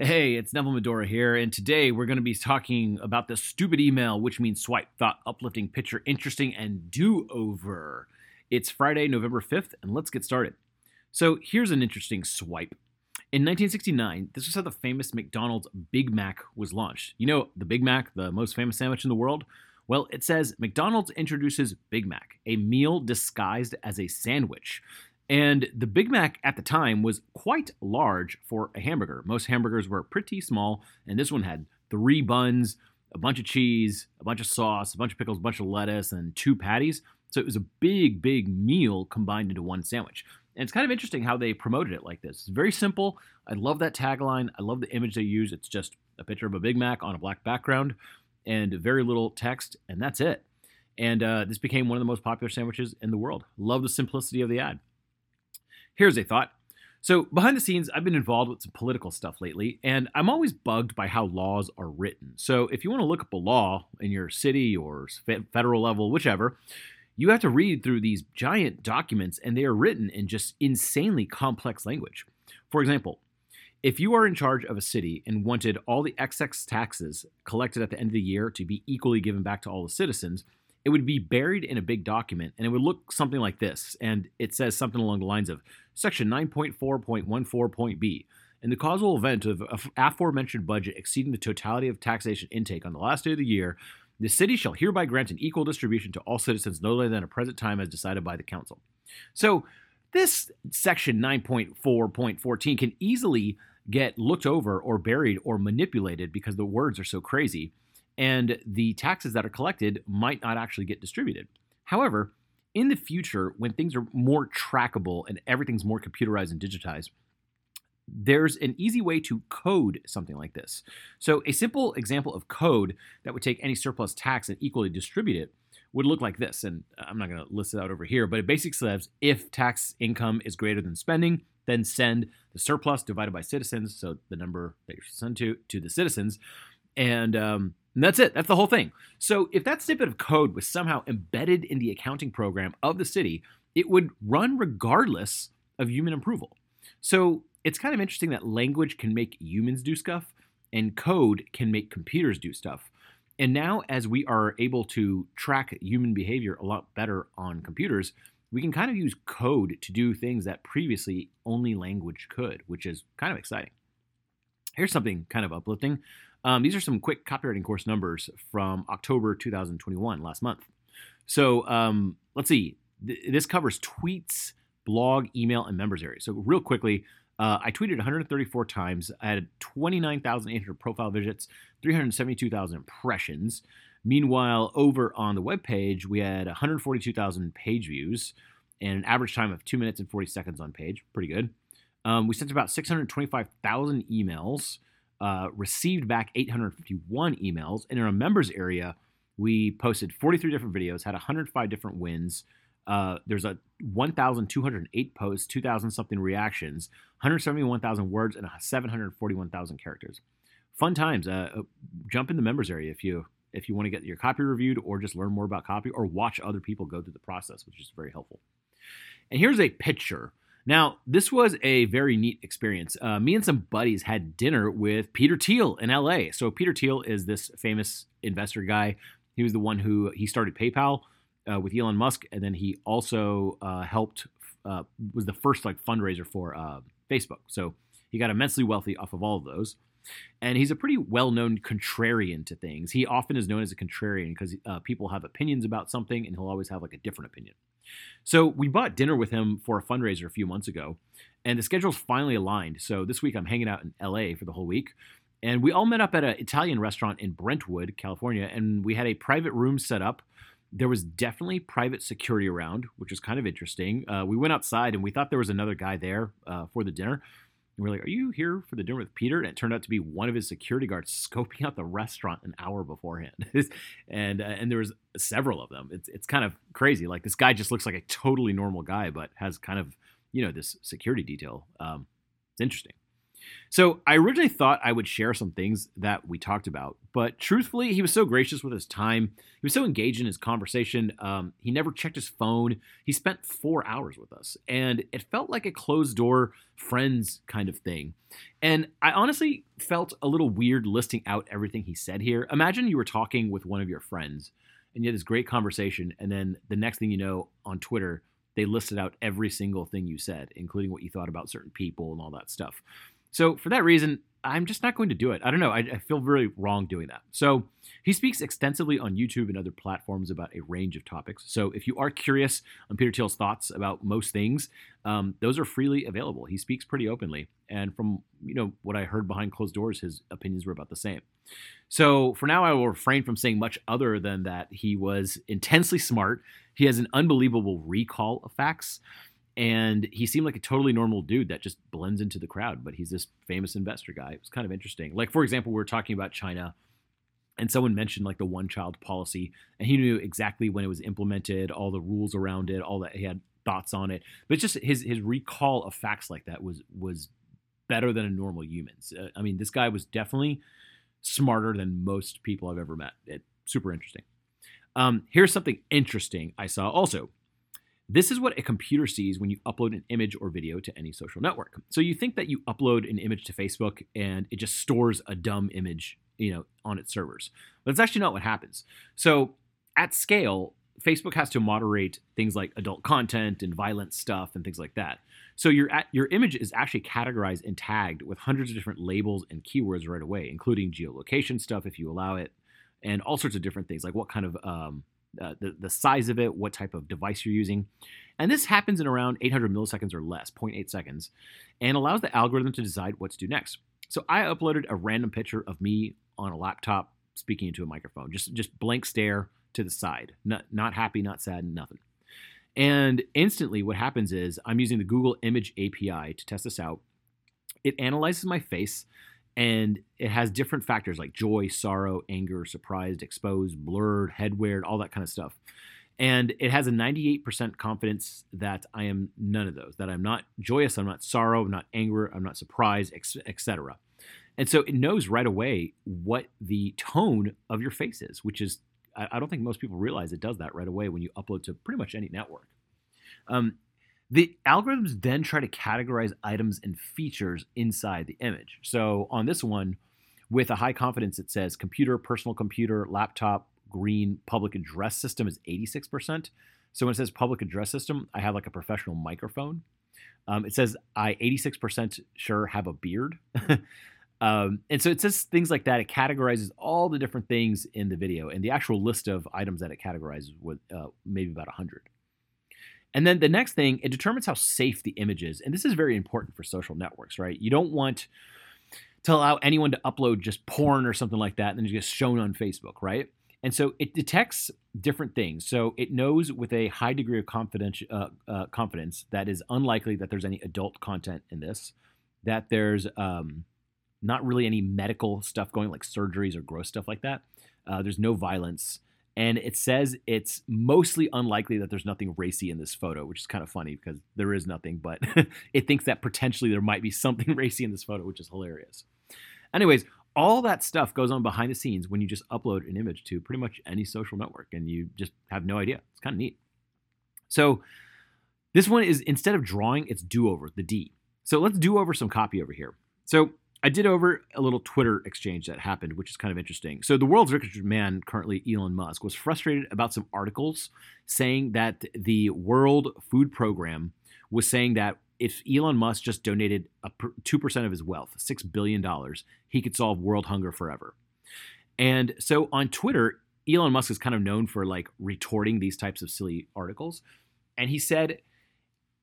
Hey, it's Neville Medhora here, and today we're going to be talking about the stupid email, which means swipe, thought, uplifting, picture, interesting, and do over. It's Friday, November 5th, and let's get started. So here's an interesting swipe. In 1969, this was how the famous McDonald's Big Mac was launched. You know, the Big Mac, the most famous sandwich in the world? Well, it says McDonald's introduces Big Mac, a meal disguised as a sandwich. And the Big Mac at the time was quite large for a hamburger. Most hamburgers were pretty small, and this one had three buns, a bunch of cheese, a bunch of sauce, a bunch of pickles, a bunch of lettuce, and two patties. So it was a big, big meal combined into one sandwich. And it's kind of interesting how they promoted it like this. It's very simple. I love that tagline. I love the image they use. It's just a picture of a Big Mac on a black background and very little text, and that's it. And uh, this became one of the most popular sandwiches in the world. Love the simplicity of the ad. Here's a thought. So, behind the scenes, I've been involved with some political stuff lately, and I'm always bugged by how laws are written. So, if you want to look up a law in your city or federal level, whichever, you have to read through these giant documents, and they are written in just insanely complex language. For example, if you are in charge of a city and wanted all the excess taxes collected at the end of the year to be equally given back to all the citizens, it would be buried in a big document and it would look something like this. And it says something along the lines of Section 9.4.14.b. In the causal event of aforementioned budget exceeding the totality of taxation intake on the last day of the year, the city shall hereby grant an equal distribution to all citizens no later than a present time as decided by the council. So, this section 9.4.14 can easily get looked over or buried or manipulated because the words are so crazy and the taxes that are collected might not actually get distributed. However, in the future, when things are more trackable and everything's more computerized and digitized, there's an easy way to code something like this. So, a simple example of code that would take any surplus tax and equally distribute it would look like this. And I'm not going to list it out over here, but it basically says if tax income is greater than spending, then send the surplus divided by citizens, so the number that you send to to the citizens, and um, and that's it. That's the whole thing. So if that snippet of code was somehow embedded in the accounting program of the city, it would run regardless of human approval. So it's kind of interesting that language can make humans do stuff and code can make computers do stuff. And now, as we are able to track human behavior a lot better on computers, we can kind of use code to do things that previously only language could, which is kind of exciting. Here's something kind of uplifting. Um, these are some quick Kopywriting Kourse numbers from October 2021, last month. So um, let's see. Th- this covers tweets, blog, email, and members area. So real quickly, uh, I tweeted 134 times. I had 29,800 profile visits, 372,000 impressions. Meanwhile, over on the web page, we had 142,000 page views and an average time of two minutes and 40 seconds on page. Pretty good. Um, we sent about 625,000 emails uh, received back 851 emails. And in our members area, we posted 43 different videos, had 105 different wins. Uh, there's a 1,208 posts, 2,000 something reactions, 171,000 words, and 741,000 characters. Fun times. Uh, uh, jump in the members area if you if you want to get your copy reviewed or just learn more about copy or watch other people go through the process, which is very helpful. And here's a picture now, this was a very neat experience. Uh, me and some buddies had dinner with Peter Thiel in LA. So, Peter Thiel is this famous investor guy. He was the one who he started PayPal uh, with Elon Musk, and then he also uh, helped uh, was the first like fundraiser for uh, Facebook. So he got immensely wealthy off of all of those. And he's a pretty well known contrarian to things. He often is known as a contrarian because uh, people have opinions about something and he'll always have like a different opinion. So we bought dinner with him for a fundraiser a few months ago, and the schedule's finally aligned. So this week I'm hanging out in LA for the whole week. And we all met up at an Italian restaurant in Brentwood, California, and we had a private room set up. There was definitely private security around, which was kind of interesting. Uh, we went outside and we thought there was another guy there uh, for the dinner. And we're like, Are you here for the dinner with Peter? And it turned out to be one of his security guards scoping out the restaurant an hour beforehand. and uh, and there was several of them. It's, it's kind of crazy. Like this guy just looks like a totally normal guy, but has kind of, you know, this security detail. Um, it's interesting. So I originally thought I would share some things that we talked about, but truthfully, he was so gracious with his time. He was so engaged in his conversation. Um, he never checked his phone. He spent four hours with us, and it felt like a closed door friends kind of thing. And I honestly felt a little weird listing out everything he said here. Imagine you were talking with one of your friends, and you had this great conversation, and then the next thing you know, on Twitter, they listed out every single thing you said, including what you thought about certain people and all that stuff. So for that reason, I'm just not going to do it. I don't know. I, I, feel very wrong doing that. So he speaks extensively on YouTube and other platforms about a range of topics. So if you are curious on Peter Thiel's thoughts about most things, um, those are freely available. He speaks pretty openly, and from you know what I heard behind closed doors, his opinions were about the same. So for now, I will refrain from saying much other than that he was intensely smart. He has an unbelievable recall of facts and he seemed like a totally normal dude that just blends into the crowd but he's this famous investor guy. It was kind of interesting. Like for example we were talking about china and someone mentioned like the one child policy and he knew exactly when it was implemented all the rules around it all that he had thoughts on it. But just his his recall of facts like that was was better than a normal human's uh, i mean this guy was definitely smarter than most people i've ever met. It super interesting. Um, here's something interesting i saw also this is what a computer sees when you upload an image or video to any social network. So you think that you upload an image to Facebook and it just stores a dumb image, you know, on its servers. But that's actually not what happens. So at scale, Facebook has to moderate things like adult content and violent stuff and things like that. So your your image is actually categorized and tagged with hundreds of different labels and keywords right away, including geolocation stuff if you allow it, and all sorts of different things like what kind of um, uh, the, the size of it, what type of device you're using. And this happens in around 800 milliseconds or less, 0.8 seconds, and allows the algorithm to decide what to do next. So I uploaded a random picture of me on a laptop speaking into a microphone, just just blank stare to the side, not, not happy, not sad, nothing. And instantly, what happens is I'm using the Google Image API to test this out. It analyzes my face and it has different factors like joy, sorrow, anger, surprised, exposed, blurred, headwear, all that kind of stuff. And it has a 98% confidence that I am none of those, that I'm not joyous, I'm not sorrow, I'm not anger, I'm not surprised, etc. And so it knows right away what the tone of your face is, which is, I don't think most people realize it does that right away when you upload to pretty much any network. Um, the algorithms then try to categorize items and features inside the image. So on this one, with a high confidence, it says computer, personal computer, laptop, green, public address system is 86%. So when it says public address system, I have like a professional microphone. Um, it says I 86% sure have a beard. um, and so it says things like that. It categorizes all the different things in the video, and the actual list of items that it categorizes with uh, maybe about 100. And then the next thing, it determines how safe the image is. And this is very important for social networks, right? You don't want to allow anyone to upload just porn or something like that and then it gets shown on Facebook, right? And so it detects different things. So it knows with a high degree of confidence, uh, uh, confidence that is unlikely that there's any adult content in this, that there's um, not really any medical stuff going like surgeries or gross stuff like that. Uh, there's no violence and it says it's mostly unlikely that there's nothing racy in this photo, which is kind of funny because there is nothing, but it thinks that potentially there might be something racy in this photo, which is hilarious. Anyways, all that stuff goes on behind the scenes when you just upload an image to pretty much any social network and you just have no idea. It's kind of neat. So this one is instead of drawing, it's do over, the D. So let's do over some copy over here. So I did over a little Twitter exchange that happened, which is kind of interesting. So, the world's richest man, currently Elon Musk, was frustrated about some articles saying that the World Food Program was saying that if Elon Musk just donated a 2% of his wealth, $6 billion, he could solve world hunger forever. And so on Twitter, Elon Musk is kind of known for like retorting these types of silly articles. And he said,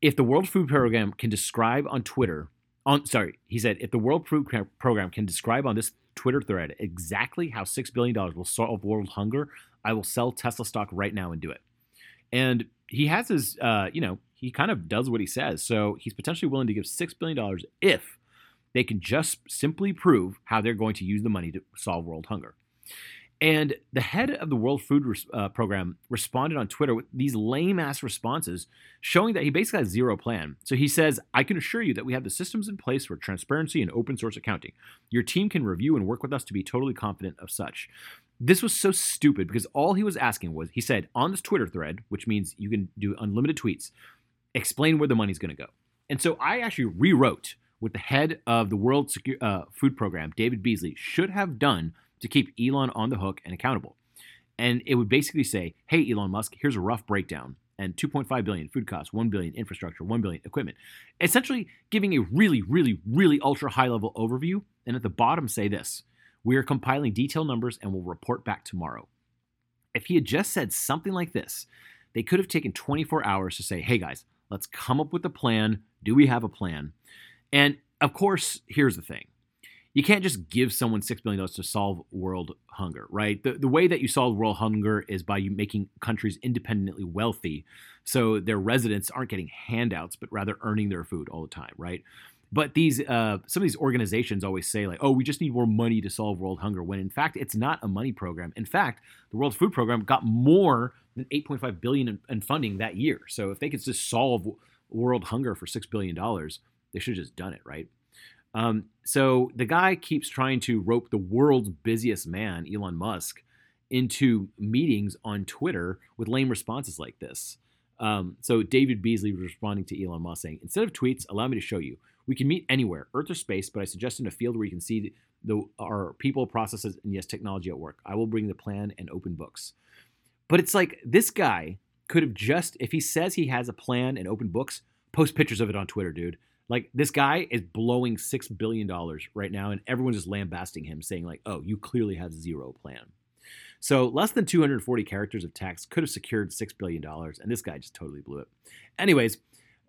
if the World Food Program can describe on Twitter on sorry, he said if the World Food Program can describe on this Twitter thread exactly how six billion dollars will solve world hunger, I will sell Tesla stock right now and do it. And he has his, uh, you know, he kind of does what he says. So he's potentially willing to give six billion dollars if they can just simply prove how they're going to use the money to solve world hunger. And the head of the World Food uh, Program responded on Twitter with these lame ass responses showing that he basically has zero plan. So he says, I can assure you that we have the systems in place for transparency and open source accounting. Your team can review and work with us to be totally confident of such. This was so stupid because all he was asking was he said on this Twitter thread, which means you can do unlimited tweets, explain where the money's going to go. And so I actually rewrote what the head of the World Secu- uh, Food Program, David Beasley, should have done to keep Elon on the hook and accountable. And it would basically say, "Hey Elon Musk, here's a rough breakdown and 2.5 billion food costs, 1 billion infrastructure, 1 billion equipment." Essentially giving a really really really ultra high level overview and at the bottom say this: "We are compiling detailed numbers and will report back tomorrow." If he had just said something like this, they could have taken 24 hours to say, "Hey guys, let's come up with a plan. Do we have a plan?" And of course, here's the thing you can't just give someone $6 billion to solve world hunger, right? The, the way that you solve world hunger is by you making countries independently wealthy so their residents aren't getting handouts, but rather earning their food all the time, right? But these uh, some of these organizations always say like, "Oh, we just need more money to solve world hunger," when in fact it's not a money program. In fact, the World Food Program got more than 8.5 billion in, in funding that year. So if they could just solve world hunger for six billion dollars, they should have just done it, right? Um, so the guy keeps trying to rope the world's busiest man, Elon Musk, into meetings on Twitter with lame responses like this. Um, so David Beasley was responding to Elon Musk saying, instead of tweets, allow me to show you. We can meet anywhere, Earth or space, but I suggest in a field where you can see the, our people, processes, and yes, technology at work. I will bring the plan and open books. But it's like this guy could have just, if he says he has a plan and open books, post pictures of it on Twitter, dude. Like this guy is blowing six billion dollars right now, and everyone's just lambasting him, saying like, "Oh, you clearly have zero plan." So less than 240 characters of text could have secured six billion dollars, and this guy just totally blew it. Anyways,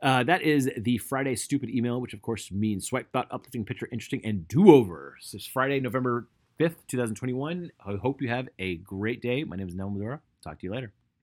uh, that is the Friday stupid email, which of course means swipe thought, uplifting, picture, interesting, and do over. So it's Friday, November 5th, 2021. I hope you have a great day. My name is Nel Medhora. Talk to you later.